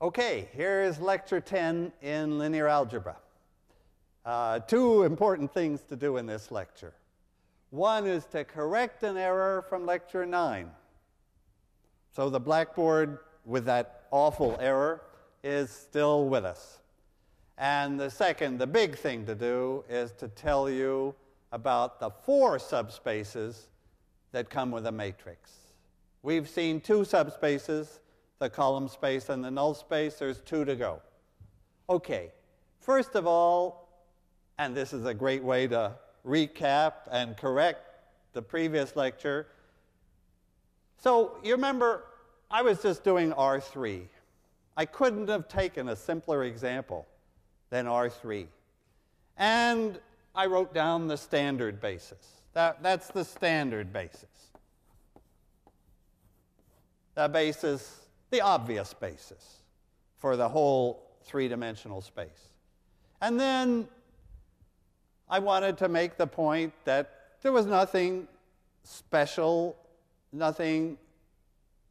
Okay, here's lecture 10 in linear algebra. Uh, two important things to do in this lecture. One is to correct an error from lecture 9. So the blackboard with that awful error is still with us. And the second, the big thing to do, is to tell you about the four subspaces that come with a matrix. We've seen two subspaces, the column space and the null space. There's two to go. Okay, first of all, and this is a great way to recap and correct the previous lecture. So you remember, I was just doing R3. I couldn't have taken a simpler example than R3. And I wrote down the standard basis. That, that's the standard basis. The basis, the obvious basis for the whole three-dimensional space. And then I wanted to make the point that there was nothing special, nothing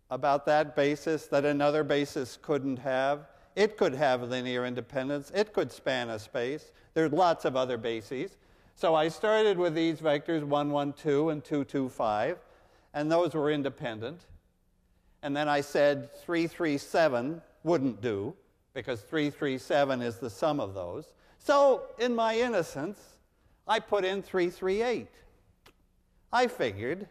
about that basis that another basis couldn't have. It could have linear independence. It could span a space. There's lots of other bases. So I started with these vectors 1, 1, 2 and 2, 2, 5, and those were independent. And then I said 3, 3, 7 wouldn't do, because 3, 3, 7 is the sum of those. So in my innocence, I put in 3, 3, 8. I figured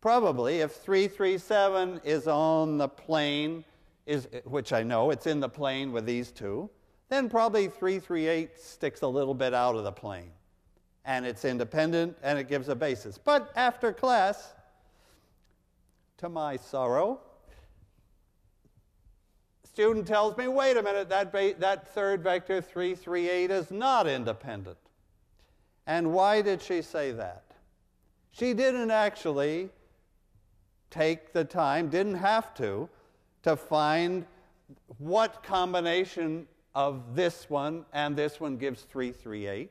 probably if 3, 3, 7 is on the plane is, which I know it's in the plane with these two, then probably 338 sticks a little bit out of the plane. And it's independent and it gives a basis. But after class, to my sorrow, student tells me, wait a minute, that, that third vector 338 is not independent. And why did she say that? She didn't actually take the time, didn't have to, to find what combination of this one and this one gives 338.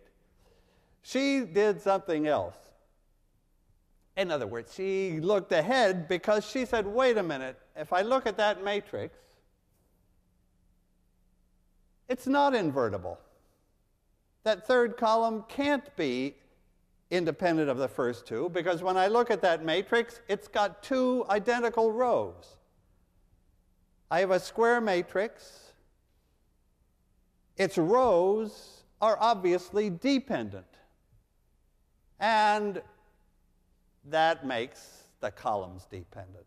She did something else. In other words, she looked ahead because she said, wait a minute, if I look at that matrix, it's not invertible. That third column can't be independent of the first two because when I look at that matrix, it's got two identical rows. I have a square matrix. Its rows are obviously dependent. And that makes the columns dependent.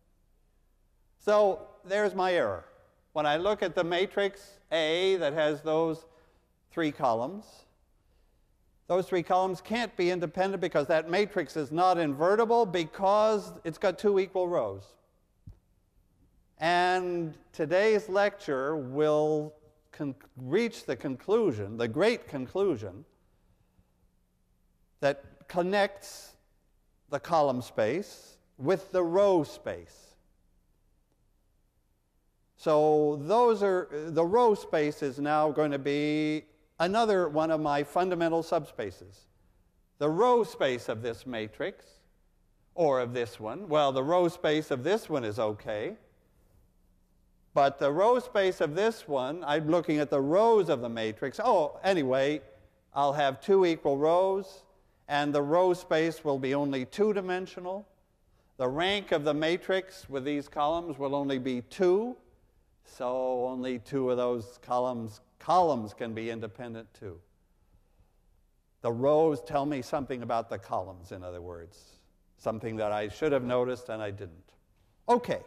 So there's my error. When I look at the matrix A that has those three columns, those three columns can't be independent because that matrix is not invertible because it's got two equal rows. And today's lecture will reach the conclusion, the great conclusion, that connects the column space with the row space. So those are, the row space is now going to be another one of my fundamental subspaces. The row space of this matrix, or of this one, well, the row space of this one is okay. But the row space of this one, I'm looking at the rows of the matrix. Oh, anyway, I'll have two equal rows, and the row space will be only two-dimensional. The rank of the matrix with these columns will only be two, so only two of those columns, columns can be independent too. The rows tell me something about the columns, in other words, something that I should have noticed and I didn't. Okay,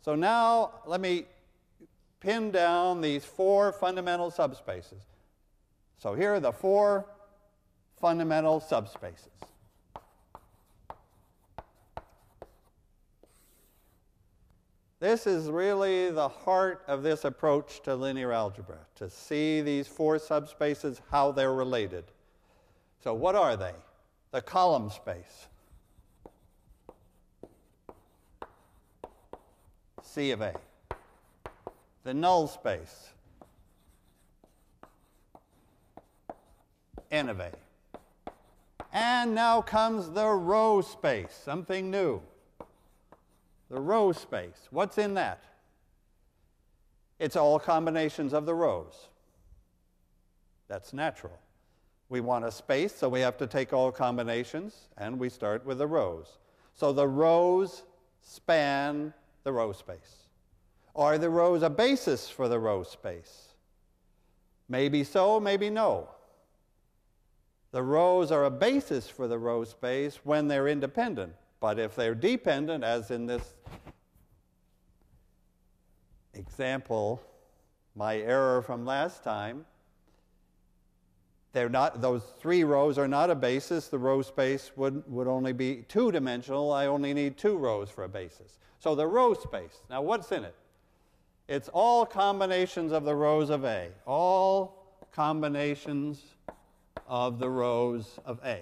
so now let me pin down these four fundamental subspaces. So here are the four fundamental subspaces. This is really the heart of this approach to linear algebra, to see these four subspaces, how they're related. So what are they? The column space. C of A the null space. N of A. And now comes the row space, something new. The row space. What's in that? It's all combinations of the rows. That's natural. We want a space, so we have to take all combinations, and we start with the rows. So the rows span the row space. Are the rows a basis for the row space? Maybe so, maybe no. The rows are a basis for the row space when they're independent. But if they're dependent, as in this example, my error from last time, they're not, those three rows are not a basis. The row space would, would only be two dimensional. I only need two rows for a basis. So the row space, now what's in it? It's all combinations of the rows of A. All combinations of the rows of A.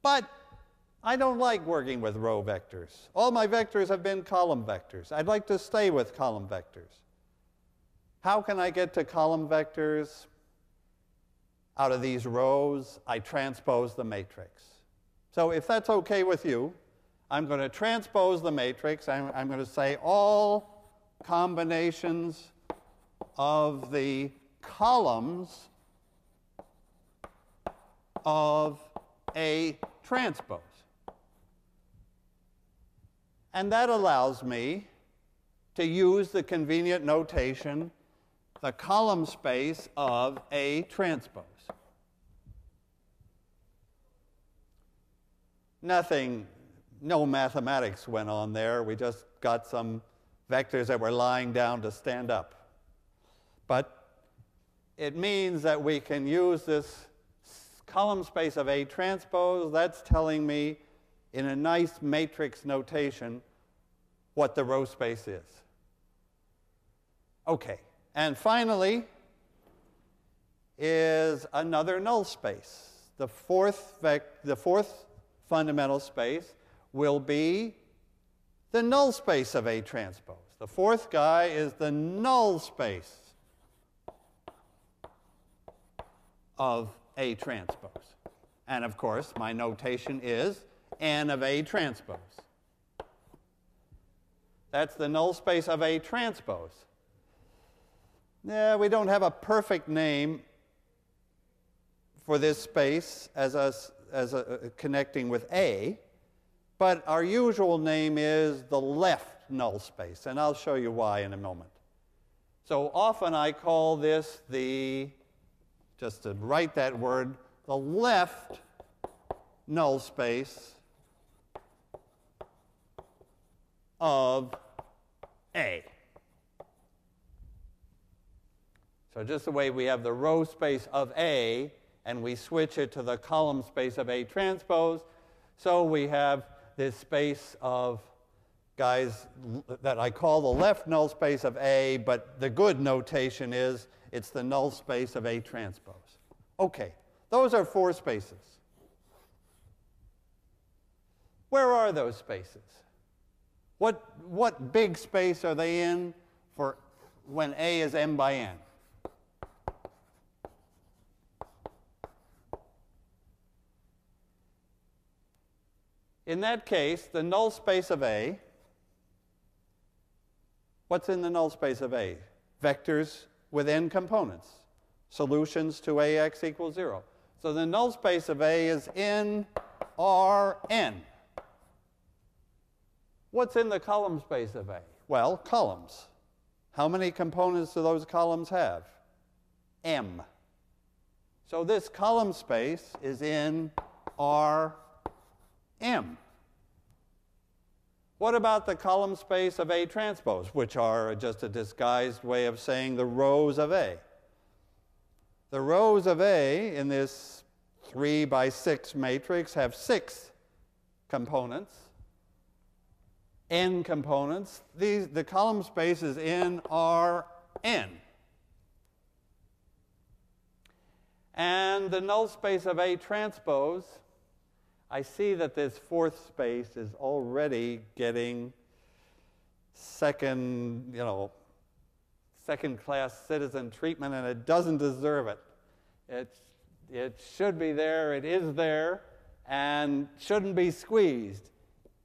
But I don't like working with row vectors. All my vectors have been column vectors. I'd like to stay with column vectors. How can I get to column vectors? Out of these rows, I transpose the matrix. So if that's okay with you, I'm going to transpose the matrix. I'm, I'm going to say all combinations of the columns of a transpose. And that allows me to use the convenient notation, the column space of A transpose. Nothing, no mathematics went on there. We just got some vectors that were lying down to stand up. But it means that we can use this column space of A transpose. That's telling me in a nice matrix notation what the row space is. Okay, and finally is another null space. The fourth, the fourth fundamental space will be the null space of A transpose. The fourth guy is the null space of A transpose. And of course, my notation is N of A transpose. That's the null space of A transpose. Yeah, we don't have a perfect name for this space as a, as a, uh, connecting with A, but our usual name is the left null space, and I'll show you why in a moment. So often I call this the, just to write that word, the left null space of A. So just the way we have the row space of A and we switch it to the column space of A transpose, so we have this space of guys that I call the left null space of A, but the good notation is it's the null space of A transpose. Okay, those are four spaces. Where are those spaces? What, what big space are they in for when A is m by n? In that case, the null space of A, what's in the null space of A? Vectors with n components, solutions to AX equals 0. So the null space of A is in Rn. What's in the column space of A? Well, columns. How many components do those columns have? M. So this column space is in Rm. What about the column space of A transpose, which are just a disguised way of saying the rows of A? The rows of A in this 3 by 6 matrix have six components n components. These, the column space is in Rn. And the null space of A transpose, I see that this fourth space is already getting second, you know, second class citizen treatment and it doesn't deserve it. It's, it should be there, it is there, and shouldn't be squeezed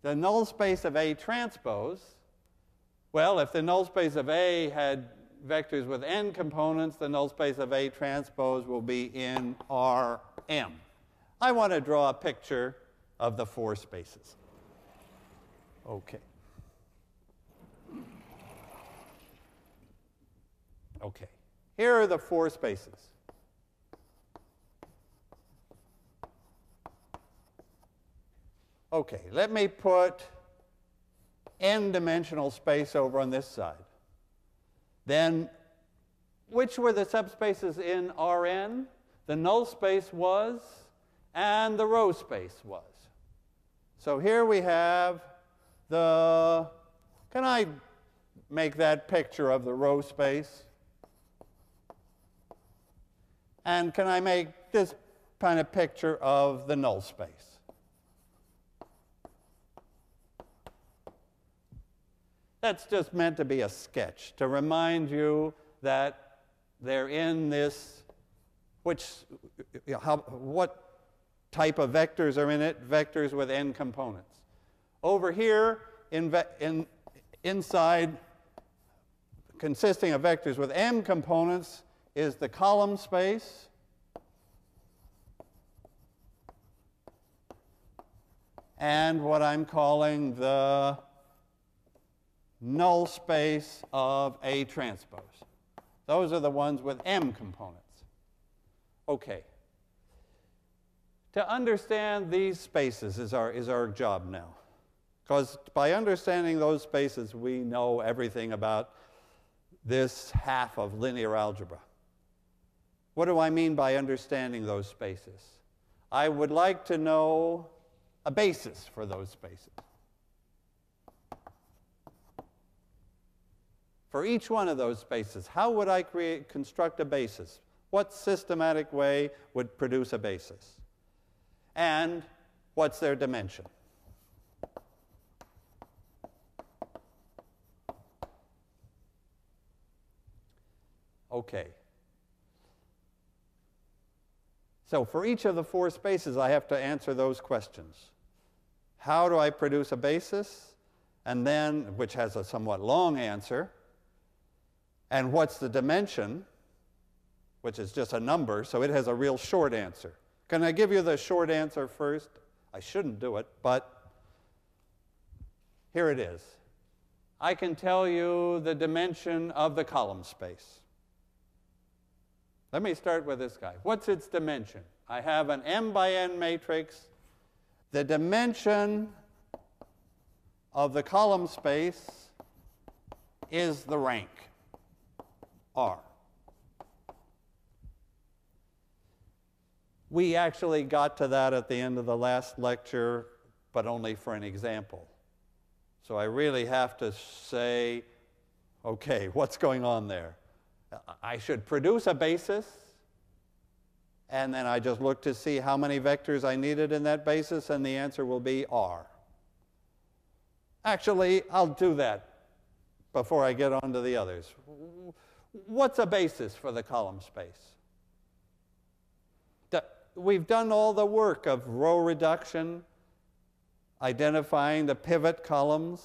the null space of A transpose Well, if the null space of A had vectors with n components, the null space of A transpose will be in Rm. I want to draw a picture of the four spaces. Okay. Okay. Here are the four spaces. Okay, let me put n-dimensional space over on this side. Then, which were the subspaces in Rn? The null space was, and the row space was. So here we have the, can I make that picture of the row space? And can I make this kind of picture of the null space? That's just meant to be a sketch, to remind you that they're in this, which, how, what type of vectors are in it? Vectors with n components. Over here, in, in, inside, consisting of vectors with m components, is the column space. And what I'm calling the null space of A transpose. Those are the ones with M components. Okay. To understand these spaces is our, is our job now. Because by understanding those spaces, we know everything about this half of linear algebra. What do I mean by understanding those spaces? I would like to know a basis for those spaces. For each one of those spaces, how would I create, construct a basis? What systematic way would produce a basis? And what's their dimension? Okay. So for each of the four spaces, I have to answer those questions. How do I produce a basis? And then, which has a somewhat long answer, and what's the dimension, which is just a number, so it has a real short answer. Can I give you the short answer first? I shouldn't do it, but here it is. I can tell you the dimension of the column space. Let me start with this guy. What's its dimension? I have an m by n matrix. The dimension of the column space is the rank. R. We actually got to that at the end of the last lecture, but only for an example. So I really have to say, okay, what's going on there? I should produce a basis, and then I just look to see how many vectors I needed in that basis, and the answer will be R. Actually, I'll do that before I get on to the others. What's a basis for the column space? We've done all the work of row reduction, identifying the pivot columns,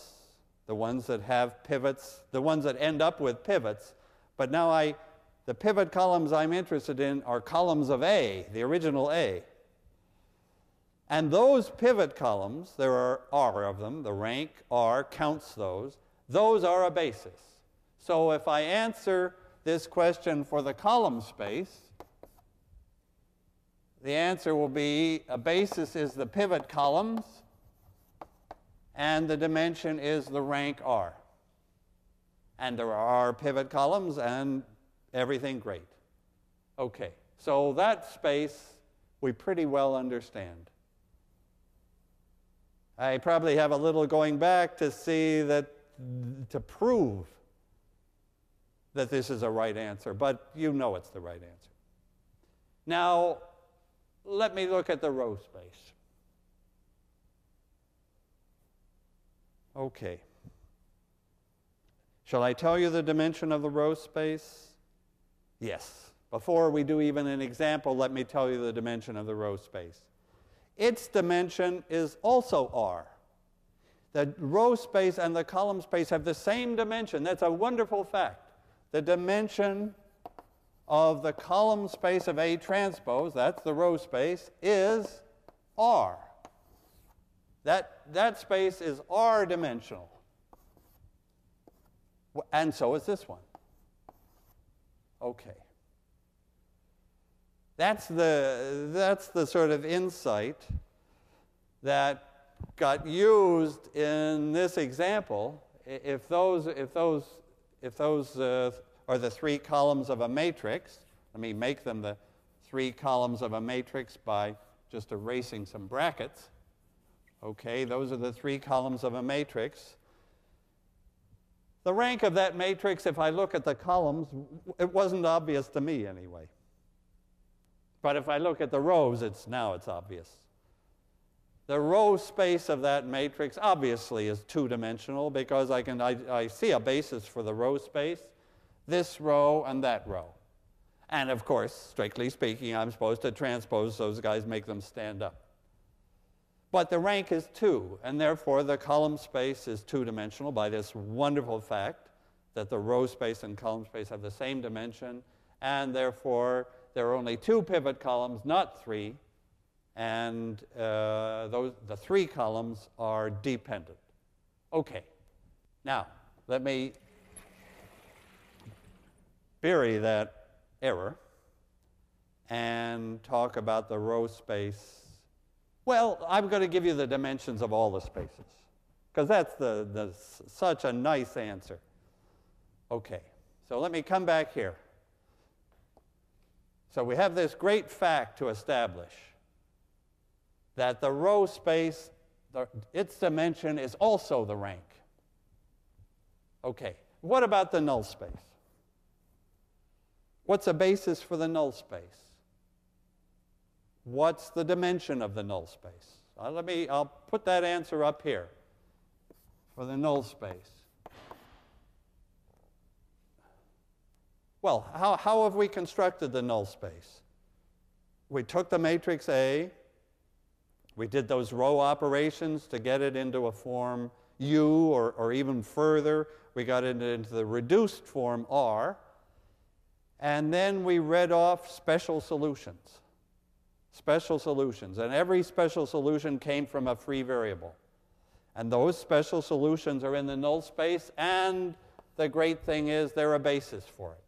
the ones that have pivots, the ones that end up with pivots. But now I, the pivot columns I'm interested in are columns of A, the original A. And those pivot columns, there are R of them, the rank R counts those, those are a basis. So if I answer this question for the column space, the answer will be a basis is the pivot columns, and the dimension is the rank R. And there are pivot columns and everything great. Okay, so that space we pretty well understand. I probably have a little going back to see that to prove that this is a right answer, but you know it's the right answer. Now, let me look at the row space. Okay. Shall I tell you the dimension of the row space? Yes. Before we do even an example, let me tell you the dimension of the row space. Its dimension is also R. The row space and the column space have the same dimension. That's a wonderful fact. The dimension of the column space of A transpose, that's the row space, is R. That, that space is R dimensional. And so is this one. Okay. That's the, that's the sort of insight that got used in this example. If those, if those, if those uh, are the three columns of a matrix, let me make them the three columns of a matrix by just erasing some brackets. Okay, those are the three columns of a matrix. The rank of that matrix, if I look at the columns, it wasn't obvious to me anyway. But if I look at the rows, it's now it's obvious. The row space of that matrix obviously is two-dimensional because I, can, I, I see a basis for the row space, this row and that row. And of course, strictly speaking, I'm supposed to transpose those guys, make them stand up. But the rank is 2, and therefore the column space is two-dimensional by this wonderful fact that the row space and column space have the same dimension, and therefore there are only two pivot columns, not three, and uh, those, the three columns are dependent. Okay, now let me bury that error and talk about the row space well, I'm going to give you the dimensions of all the spaces because that's the, the, such a nice answer. Okay, so let me come back here. So we have this great fact to establish that the row space, the, its dimension is also the rank. Okay, what about the null space? What's a basis for the null space? What's the dimension of the null space? Uh, let me, I'll put that answer up here for the null space. Well, how, how have we constructed the null space? We took the matrix A, we did those row operations to get it into a form U or, or even further. We got it into the reduced form R. And then we read off special solutions special solutions. And every special solution came from a free variable. And those special solutions are in the null space, and the great thing is they're a basis for it.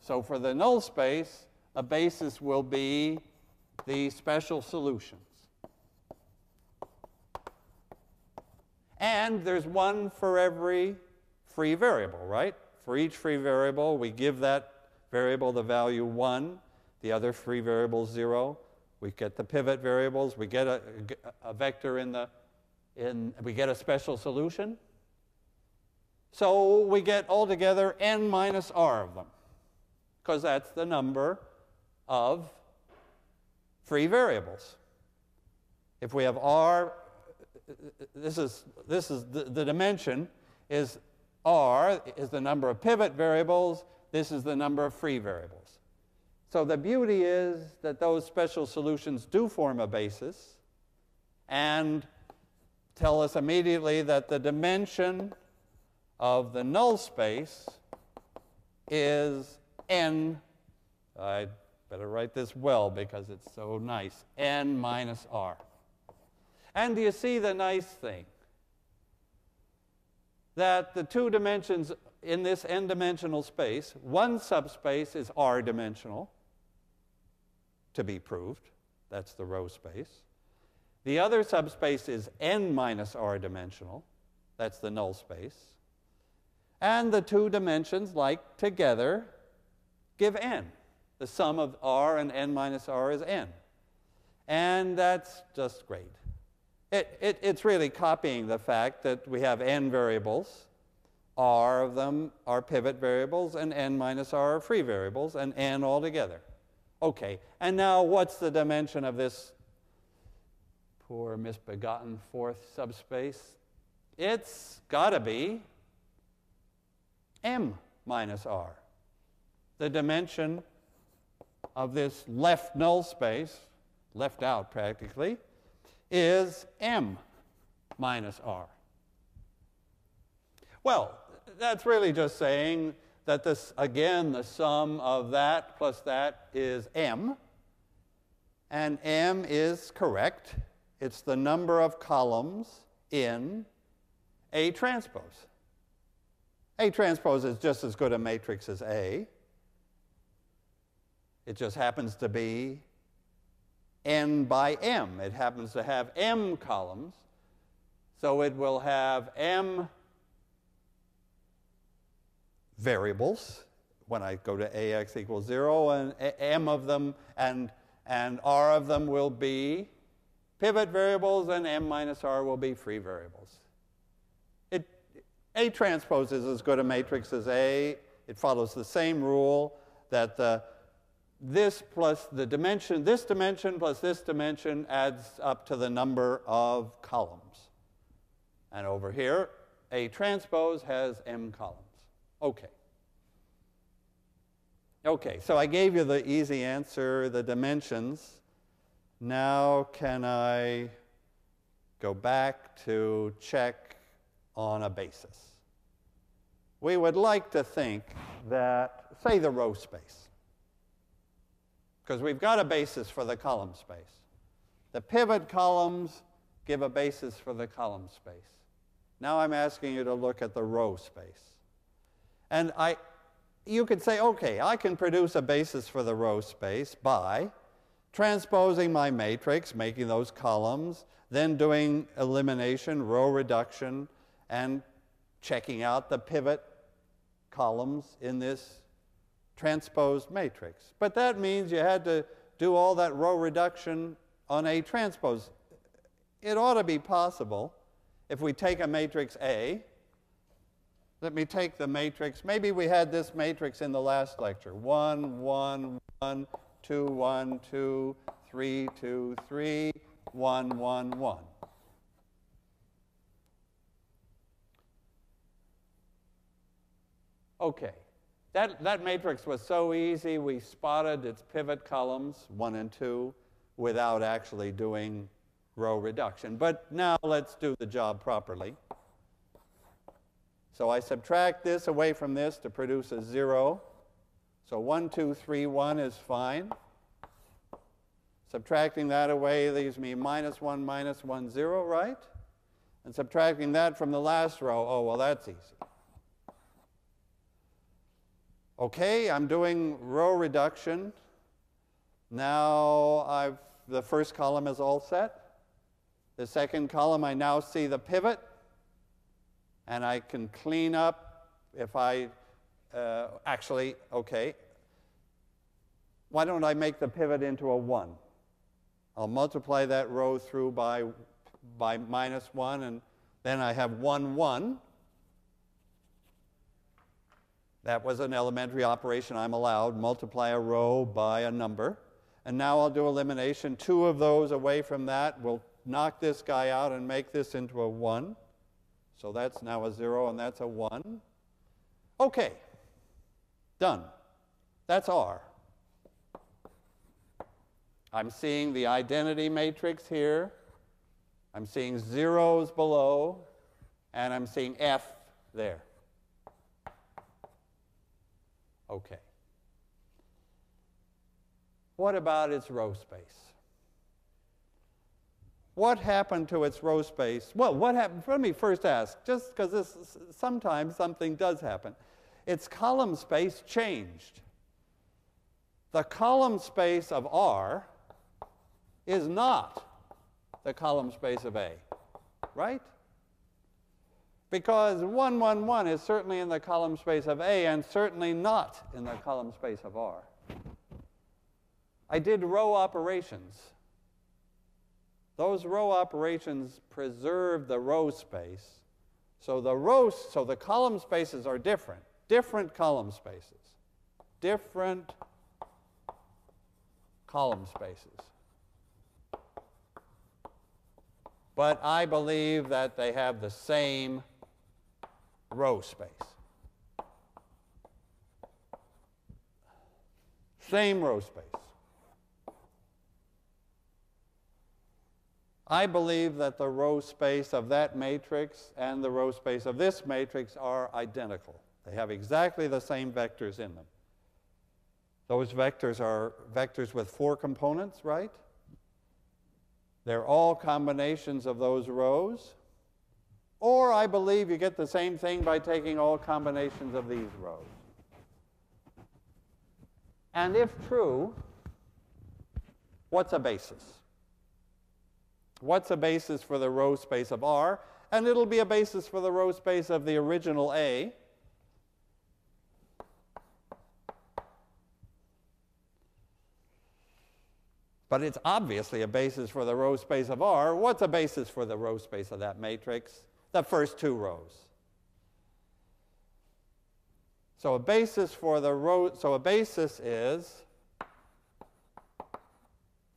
So for the null space, a basis will be the special solutions. And there's one for every free variable, right? For each free variable, we give that variable the value 1, the other free variable 0. We get the pivot variables, we get a, a vector in the, in, we get a special solution. So we get altogether n minus r of them, because that's the number of free variables. If we have r, this is, this is the, the dimension is r is the number of pivot variables, this is the number of free variables. So the beauty is that those special solutions do form a basis and tell us immediately that the dimension of the null space is n, I better write this well because it's so nice, n minus r. And do you see the nice thing? That the two dimensions in this n-dimensional space, one subspace is r-dimensional, to be proved. That's the row space. The other subspace is n minus r dimensional. That's the null space. And the two dimensions, like together, give n. The sum of r and n minus r is n. And that's just great. It, it, it's really copying the fact that we have n variables. R of them are pivot variables, and n minus r are free variables, and n altogether. Okay, and now what's the dimension of this poor misbegotten fourth subspace? It's got to be m minus r. The dimension of this left null space, left out practically, is m minus r. Well, that's really just saying that this, again, the sum of that plus that is m. And m is correct. It's the number of columns in A transpose. A transpose is just as good a matrix as A. It just happens to be n by m. It happens to have m columns. So it will have m variables when I go to ax equals 0, and m of them and, and r of them will be pivot variables, and m minus r will be free variables. It, a transpose is as good a matrix as A. It follows the same rule that the, this plus the dimension, this dimension plus this dimension adds up to the number of columns. And over here, A transpose has m columns. Okay. Okay, so I gave you the easy answer, the dimensions. Now can I go back to check on a basis? We would like to think that, say, the row space, because we've got a basis for the column space. The pivot columns give a basis for the column space. Now I'm asking you to look at the row space. And I, you could say, okay, I can produce a basis for the row space by transposing my matrix, making those columns, then doing elimination, row reduction, and checking out the pivot columns in this transposed matrix. But that means you had to do all that row reduction on A transpose. It ought to be possible if we take a matrix A let me take the matrix. Maybe we had this matrix in the last lecture. 1, 1, 1, 2, 1, 2, 3, 2, 3, 1, 1, 1. Okay. That, that matrix was so easy, we spotted its pivot columns, 1 and 2, without actually doing row reduction. But now let's do the job properly. So I subtract this away from this to produce a 0. So 1, 2, 3, 1 is fine. Subtracting that away leaves me minus 1, minus 1, 0, right? And subtracting that from the last row, oh, well, that's easy. Okay, I'm doing row reduction. Now I've, the first column is all set. The second column, I now see the pivot and I can clean up if I uh, actually, okay, why don't I make the pivot into a 1? I'll multiply that row through by, by minus 1, and then I have 1, 1. That was an elementary operation I'm allowed. Multiply a row by a number. And now I'll do elimination. Two of those away from that will knock this guy out and make this into a 1. So that's now a 0 and that's a 1. Okay, done. That's R. I'm seeing the identity matrix here. I'm seeing zeros below, and I'm seeing F there. Okay. What about its row space? What happened to its row space? Well, what happened? Let me first ask, just because sometimes something does happen. Its column space changed. The column space of R is not the column space of A, right? Because 1, 1, 1 is certainly in the column space of A and certainly not in the column space of R. I did row operations. Those row operations preserve the row space. So the rows, so the column spaces are different. Different column spaces. Different column spaces. But I believe that they have the same row space. Same row space. I believe that the row space of that matrix and the row space of this matrix are identical. They have exactly the same vectors in them. Those vectors are vectors with four components, right? They're all combinations of those rows. Or I believe you get the same thing by taking all combinations of these rows. And if true, what's a basis? What's a basis for the row space of R? And it'll be a basis for the row space of the original A. But it's obviously a basis for the row space of R. What's a basis for the row space of that matrix? The first two rows. So a basis for the row, so a basis is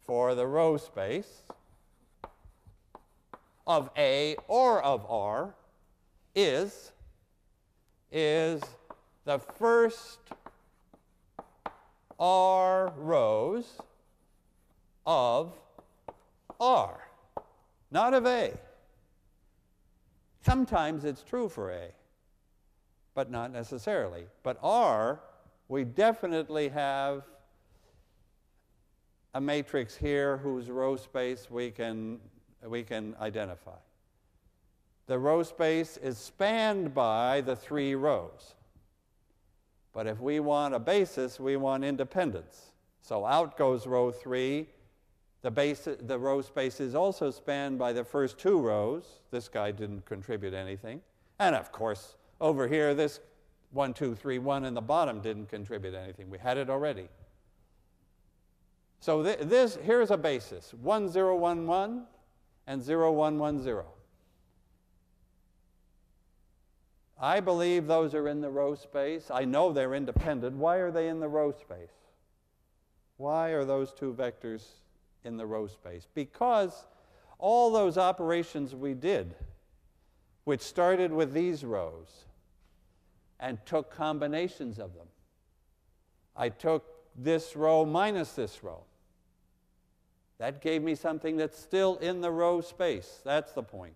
for the row space of A or of R is is the first R rows of R, not of A. Sometimes it's true for A but not necessarily. But R, we definitely have a matrix here whose row space we can, we can identify. The row space is spanned by the three rows. But if we want a basis, we want independence. So out goes row 3. The, base, the row space is also spanned by the first two rows. This guy didn't contribute anything. And of course, over here, this 1, 2, 3, 1 in the bottom didn't contribute anything. We had it already. So th this, here's a basis, 1, 0, 1, 1 and 0, 1, 1, 0. I believe those are in the row space. I know they're independent. Why are they in the row space? Why are those two vectors in the row space? Because all those operations we did which started with these rows and took combinations of them. I took this row minus this row. That gave me something that's still in the row space. That's the point.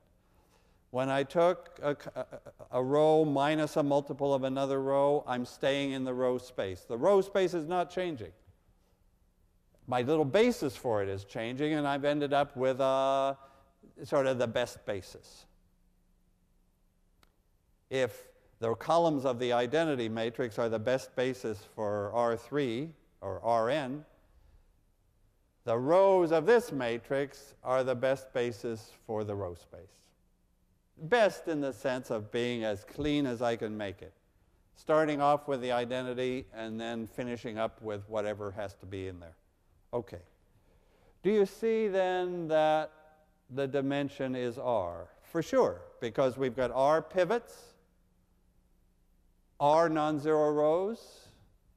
When I took a, a, a, row minus a multiple of another row, I'm staying in the row space. The row space is not changing. My little basis for it is changing, and I've ended up with a, sort of the best basis if the columns of the identity matrix are the best basis for R3 or Rn, the rows of this matrix are the best basis for the row space. Best in the sense of being as clean as I can make it. Starting off with the identity and then finishing up with whatever has to be in there. Okay. Do you see then that the dimension is R? For sure, because we've got R pivots R non-zero rows,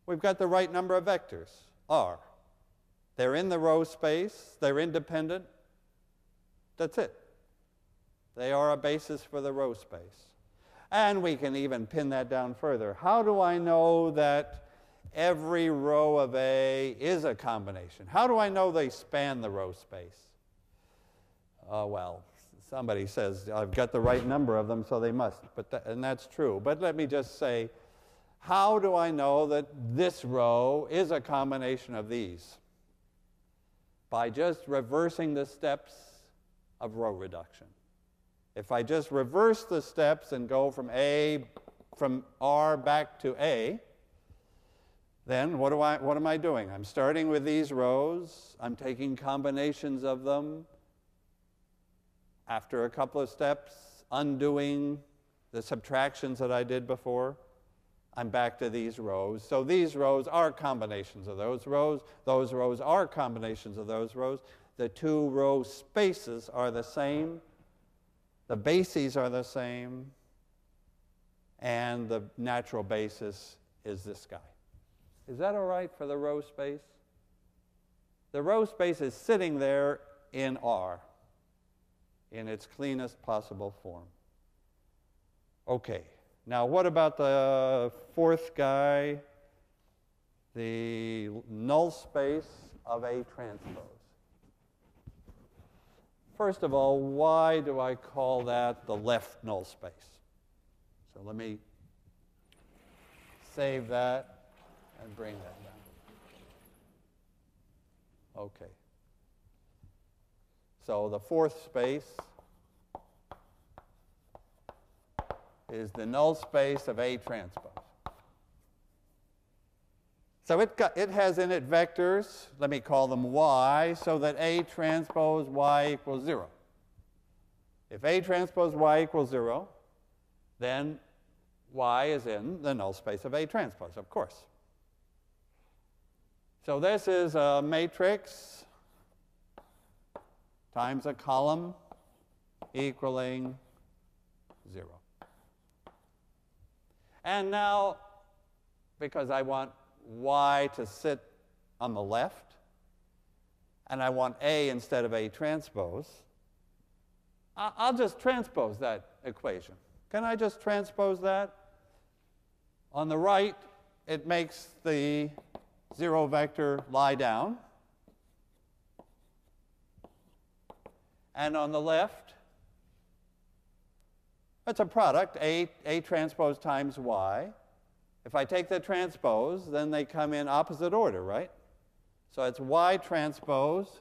we've got the right number of vectors, R. They're in the row space, they're independent. That's it. They are a basis for the row space. And we can even pin that down further. How do I know that every row of A is a combination? How do I know they span the row space? Oh, well, Somebody says, I've got the right number of them, so they must. But th and that's true. But let me just say, how do I know that this row is a combination of these? By just reversing the steps of row reduction. If I just reverse the steps and go from A, from R back to A, then what, do I, what am I doing? I'm starting with these rows. I'm taking combinations of them after a couple of steps, undoing the subtractions that I did before, I'm back to these rows. So these rows are combinations of those rows. Those rows are combinations of those rows. The two row spaces are the same. The bases are the same. And the natural basis is this guy. Is that all right for the row space? The row space is sitting there in R in its cleanest possible form. Okay, now what about the fourth guy, the null space of A transpose? first of all, why do I call that the left null space? So let me save that and bring that down. Okay. So the fourth space is the null space of A transpose. So it, got, it has in it vectors, let me call them y, so that A transpose y equals 0. If A transpose y equals 0, then y is in the null space of A transpose, of course. So this is a matrix times a column equaling 0. And now, because I want y to sit on the left, and I want A instead of A transpose, I'll just transpose that equation. Can I just transpose that? On the right, it makes the zero vector lie down. And on the left, it's a product, A, A transpose times Y. If I take the transpose, then they come in opposite order, right? So it's Y transpose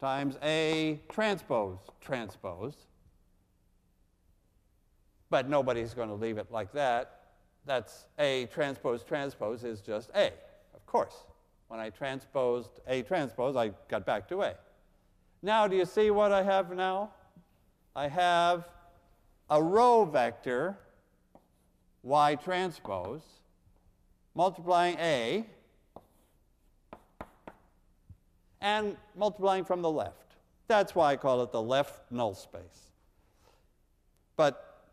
times A transpose transpose. But nobody's going to leave it like that. That's A transpose transpose is just A, of course. When I transposed A transpose, I got back to A. Now, do you see what I have now? I have a row vector, Y transpose, multiplying A, and multiplying from the left. That's why I call it the left null space. But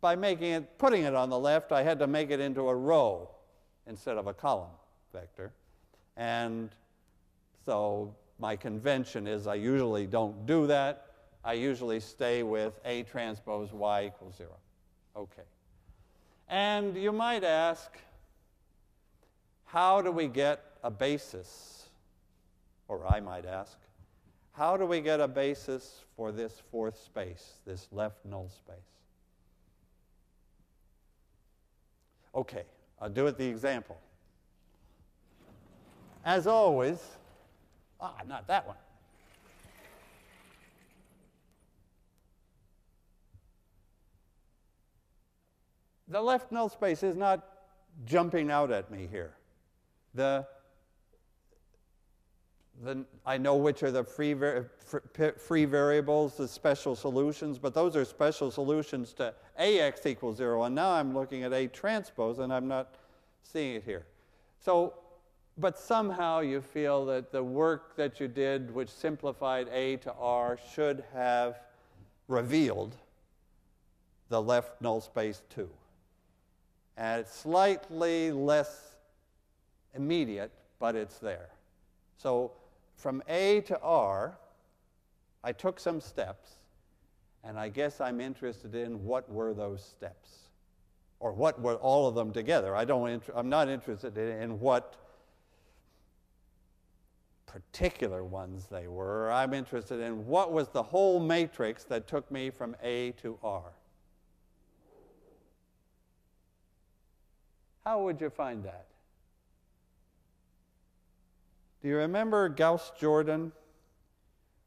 by making it, putting it on the left, I had to make it into a row instead of a column vector. And so my convention is I usually don't do that. I usually stay with A transpose Y equals 0. Okay. And you might ask, how do we get a basis? Or I might ask, how do we get a basis for this fourth space, this left null space? Okay, I'll do it the example. As always, ah, not that one. The left null space is not jumping out at me here. The, the, I know which are the free, free variables, the special solutions, but those are special solutions to AX equals 0. And now I'm looking at A transpose, and I'm not seeing it here. So, but somehow you feel that the work that you did, which simplified A to R, should have revealed the left null space too. And it's slightly less immediate, but it's there. So from A to R, I took some steps, and I guess I'm interested in what were those steps, or what were all of them together. I don't I'm not interested in, in what particular ones they were. I'm interested in what was the whole matrix that took me from A to R. How would you find that? Do you remember Gauss Jordan,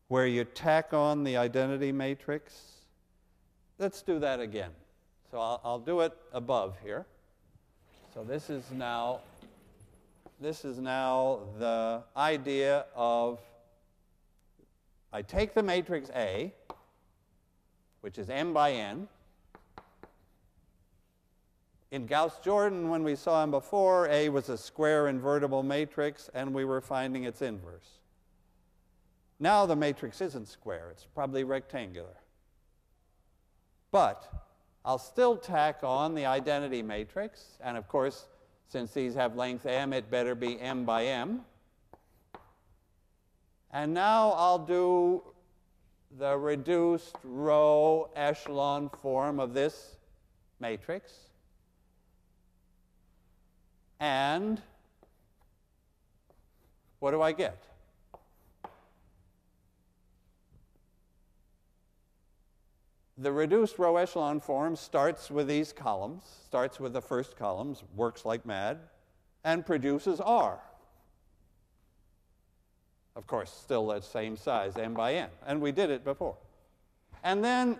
where you tack on the identity matrix? Let's do that again. So I'll, I'll do it above here. So this is now this is now the idea of I take the matrix A, which is m by n, in Gauss-Jordan, when we saw him before, A was a square invertible matrix, and we were finding its inverse. Now the matrix isn't square. It's probably rectangular. But I'll still tack on the identity matrix, and of course, since these have length m, it better be m by m. And now I'll do the reduced row echelon form of this matrix. And what do I get? the reduced row echelon form starts with these columns, starts with the first columns, works like mad, and produces R. Of course, still that same size, m by n, and we did it before. And then,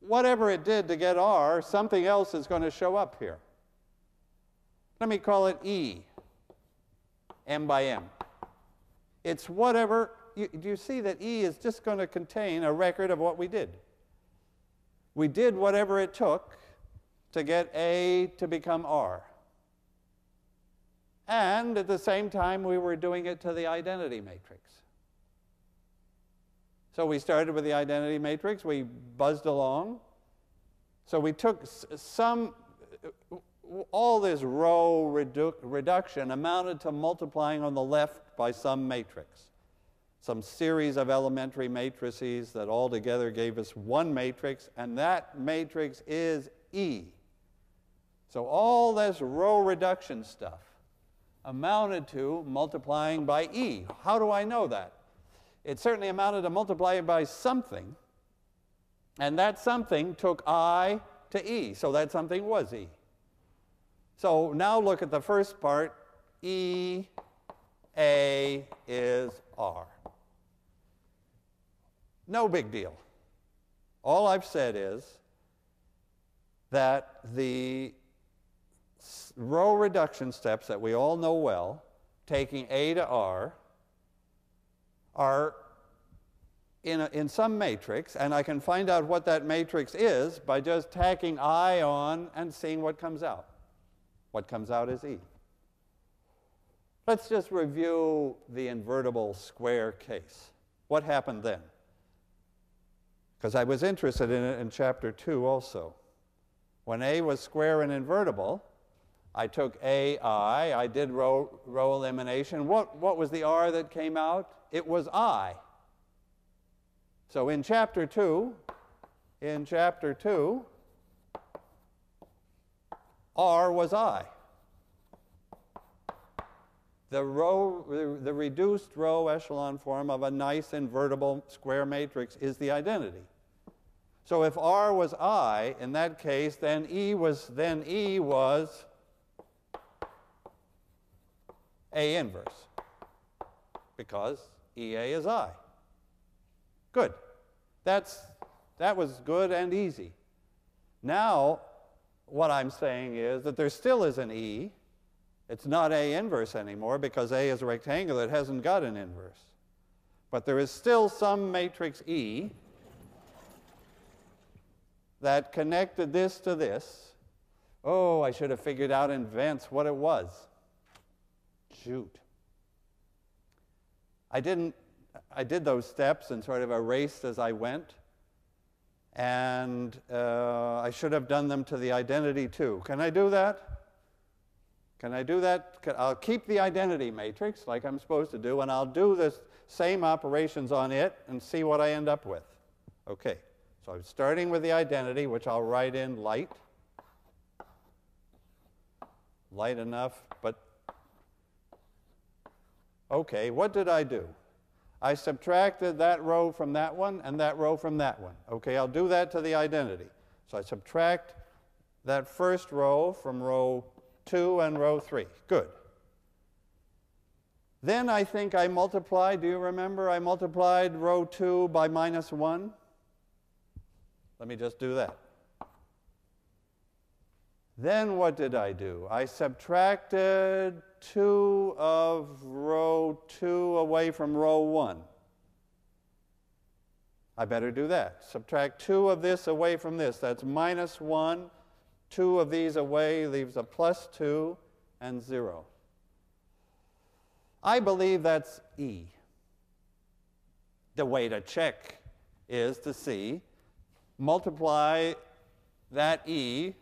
whatever it did to get R, something else is going to show up here. Let me call it E, m by m. It's whatever, you, do you see that E is just going to contain a record of what we did? We did whatever it took to get A to become R. And at the same time, we were doing it to the identity matrix. So we started with the identity matrix, we buzzed along. So we took some, all this row redu reduction amounted to multiplying on the left by some matrix some series of elementary matrices that all together gave us one matrix, and that matrix is E. So all this row reduction stuff amounted to multiplying by E. How do I know that? It certainly amounted to multiplying by something, and that something took I to E, so that something was E. So now look at the first part, E, A is R. No big deal. All I've said is that the row reduction steps that we all know well, taking A to R, are in, a, in some matrix, and I can find out what that matrix is by just tacking I on and seeing what comes out. What comes out is E. Let's just review the invertible square case. What happened then? because I was interested in it in chapter 2 also. When A was square and invertible, I took AI, I did row, row elimination. What, what was the R that came out? It was I. So in chapter 2, in chapter 2, R was I. The, row, the reduced row echelon form of a nice invertible square matrix is the identity. So if R was I, in that case, then E was then E was A inverse because EA is I. Good. That's, that was good and easy. Now, what I'm saying is that there still is an E, it's not A inverse anymore because A is a rectangular. It hasn't got an inverse. But there is still some matrix E that connected this to this. Oh, I should have figured out in advance what it was. Shoot. I didn't, I did those steps and sort of erased as I went. And uh, I should have done them to the identity too. Can I do that? Can I do that? I'll keep the identity matrix like I'm supposed to do, and I'll do the same operations on it and see what I end up with. Okay, so I'm starting with the identity, which I'll write in light. Light enough, but okay, what did I do? I subtracted that row from that one and that row from that one. Okay, I'll do that to the identity. So I subtract that first row from row 2 and row 3. Good. Then I think I multiplied, do you remember? I multiplied row 2 by minus 1. Let me just do that. Then what did I do? I subtracted 2 of row 2 away from row 1. I better do that. Subtract 2 of this away from this. That's minus 1 Two of these away leaves a plus 2 and 0. I believe that's E. The way to check is to see, multiply that E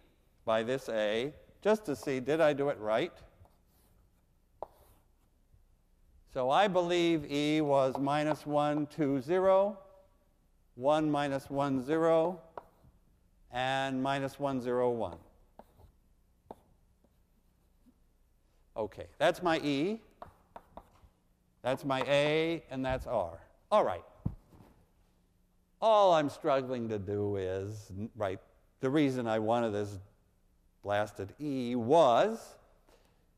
by this A, just to see, did I do it right? So I believe E was minus 1, 2, 0, 1 minus 1, 0, and minus 101. Okay, that's my E, that's my A, and that's R. All right. all I'm struggling to do is, right, the reason I wanted this blasted E was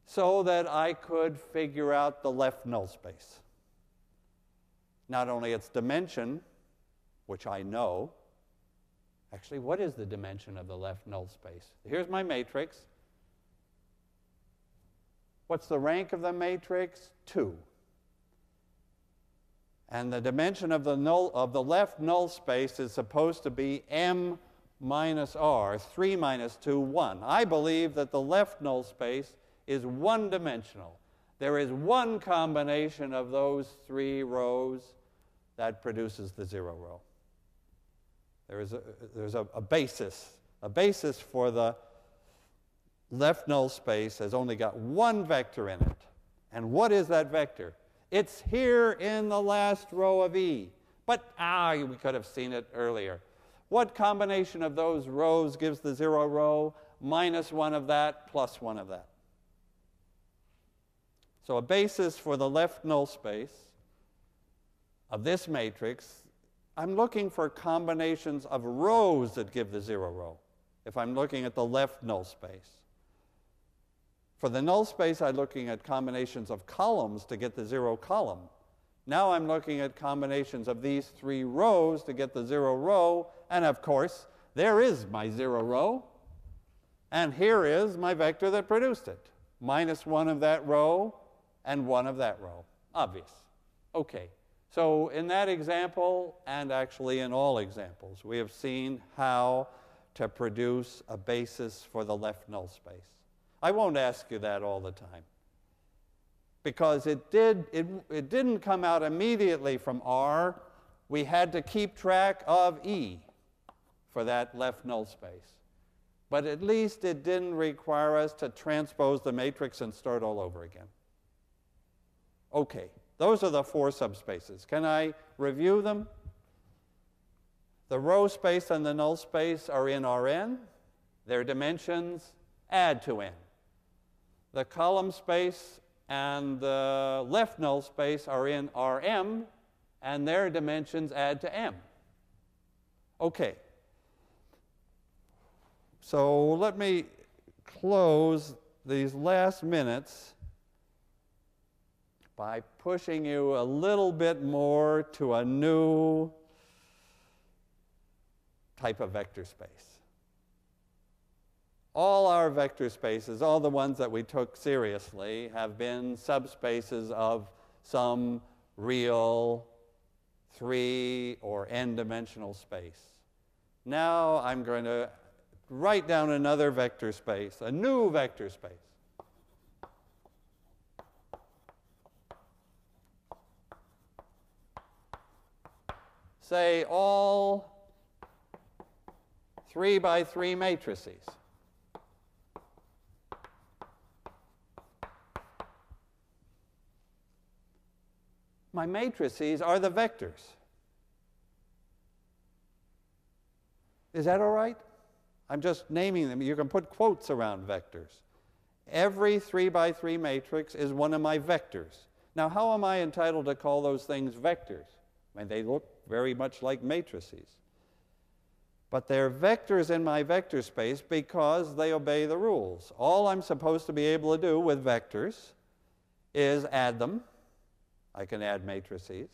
so that I could figure out the left null space. Not only its dimension, which I know, actually, what is the dimension of the left null space? Here's my matrix. What's the rank of the matrix? 2. And the dimension of the, null, of the left null space is supposed to be m minus r, 3 minus 2, 1. I believe that the left null space is one dimensional. There is one combination of those three rows that produces the zero row. There is a, there's a, a basis. A basis for the left null space has only got one vector in it. And what is that vector? It's here in the last row of E. But, ah, we could have seen it earlier. What combination of those rows gives the zero row? Minus one of that, plus one of that. So a basis for the left null space of this matrix, I'm looking for combinations of rows that give the zero row, if I'm looking at the left null space. For the null space, I'm looking at combinations of columns to get the zero column. Now I'm looking at combinations of these three rows to get the zero row, and of course, there is my zero row, and here is my vector that produced it. Minus one of that row and one of that row. Obvious. Okay. So in that example, and actually in all examples, we have seen how to produce a basis for the left null space. I won't ask you that all the time. Because it, did, it, it didn't come out immediately from R. We had to keep track of E for that left null space. But at least it didn't require us to transpose the matrix and start all over again. Okay, those are the four subspaces. Can I review them? The row space and the null space are in Rn. Their dimensions add to n. The column space and the left null space are in Rm, and their dimensions add to m. Okay. So let me close these last minutes by pushing you a little bit more to a new type of vector space all our vector spaces, all the ones that we took seriously, have been subspaces of some real three or n dimensional space. Now I'm going to write down another vector space, a new vector space. Say all three by three matrices. My matrices are the vectors. Is that all right? I'm just naming them. You can put quotes around vectors. Every 3 by 3 matrix is one of my vectors. Now, how am I entitled to call those things vectors? I mean, they look very much like matrices. But they're vectors in my vector space because they obey the rules. All I'm supposed to be able to do with vectors is add them I can add matrices.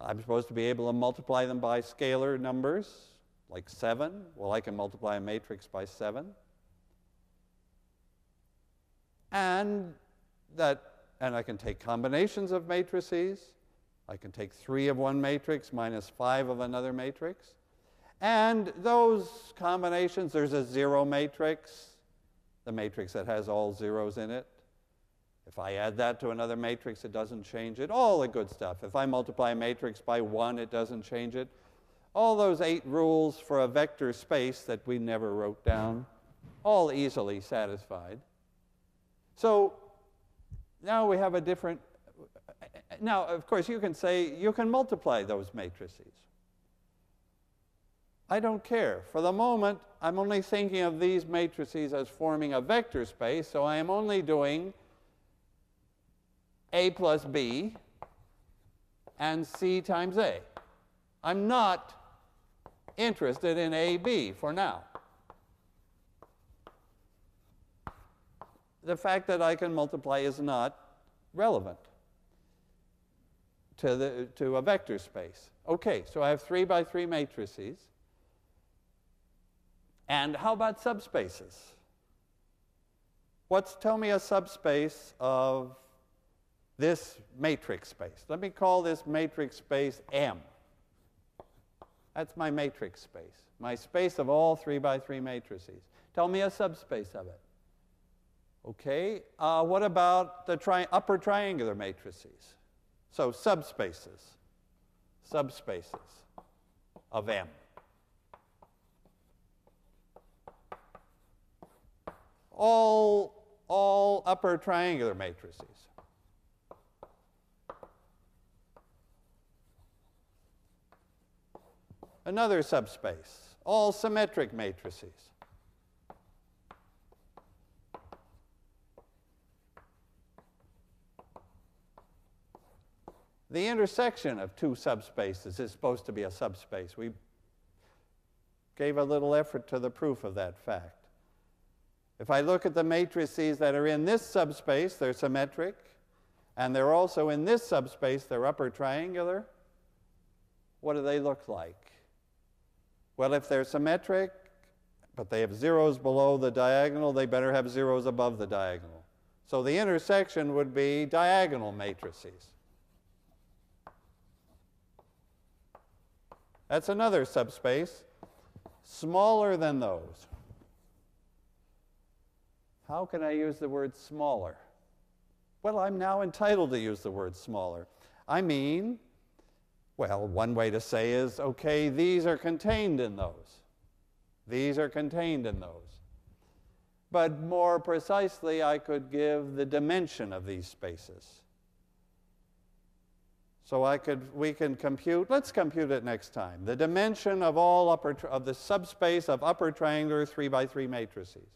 I'm supposed to be able to multiply them by scalar numbers, like 7. Well, I can multiply a matrix by 7. And that and I can take combinations of matrices. I can take 3 of one matrix minus 5 of another matrix. And those combinations, there's a zero matrix, the matrix that has all zeros in it. If I add that to another matrix, it doesn't change it. All the good stuff. If I multiply a matrix by 1, it doesn't change it. All those eight rules for a vector space that we never wrote down, all easily satisfied. So now we have a different. Now, of course, you can say you can multiply those matrices. I don't care. For the moment, I'm only thinking of these matrices as forming a vector space, so I am only doing a plus b and c times a. I'm not interested in AB for now. The fact that I can multiply is not relevant to, the, to a vector space. Okay, so I have three by three matrices. And how about subspaces? What's, tell me a subspace of this matrix space. Let me call this matrix space M. That's my matrix space, my space of all three by three matrices. Tell me a subspace of it. Okay, uh, what about the tri upper triangular matrices? So subspaces, subspaces of M. All, all upper triangular matrices. Another subspace, all symmetric matrices. The intersection of two subspaces is supposed to be a subspace. We gave a little effort to the proof of that fact. If I look at the matrices that are in this subspace, they're symmetric, and they're also in this subspace, they're upper triangular. What do they look like? Well, if they're symmetric, but they have zeros below the diagonal, they better have zeros above the diagonal. So the intersection would be diagonal matrices. That's another subspace, smaller than those. How can I use the word smaller? Well, I'm now entitled to use the word smaller. I mean, well, one way to say is okay, these are contained in those. These are contained in those. But more precisely, I could give the dimension of these spaces. So I could, we can compute, let's compute it next time, the dimension of all upper, of the subspace of upper triangular 3 by 3 matrices,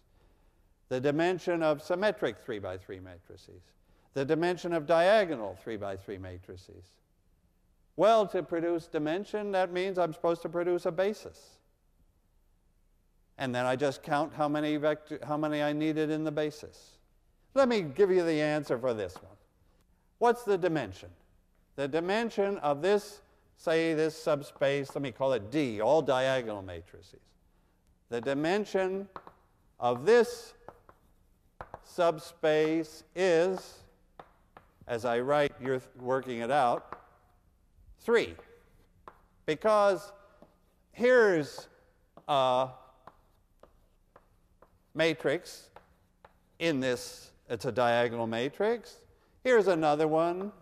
the dimension of symmetric 3 by 3 matrices, the dimension of diagonal 3 by 3 matrices. Well, to produce dimension, that means I'm supposed to produce a basis. And then I just count how many, vector, how many I needed in the basis. Let me give you the answer for this one. What's the dimension? the dimension of this, say this subspace, let me call it D, all diagonal matrices. The dimension of this subspace is, as I write, you're working it out, 3. Because here's a matrix in this, it's a diagonal matrix. Here's another one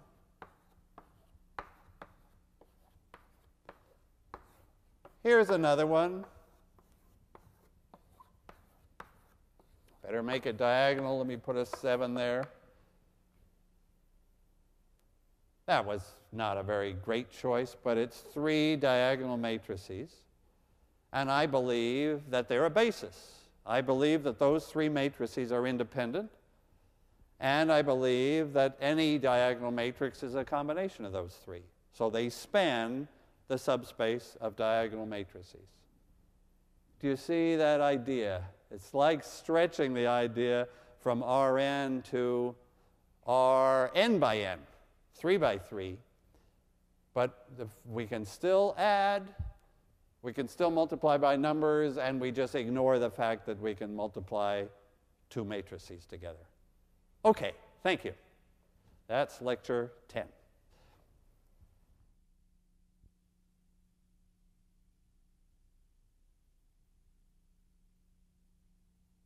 Here's another one. Better make it diagonal. Let me put a 7 there. That was not a very great choice, but it's three diagonal matrices. And I believe that they're a basis. I believe that those three matrices are independent. And I believe that any diagonal matrix is a combination of those three. So they span the subspace of diagonal matrices. Do you see that idea? It's like stretching the idea from Rn to Rn by n, 3 by 3. But we can still add, we can still multiply by numbers, and we just ignore the fact that we can multiply two matrices together. Okay, thank you. That's lecture 10.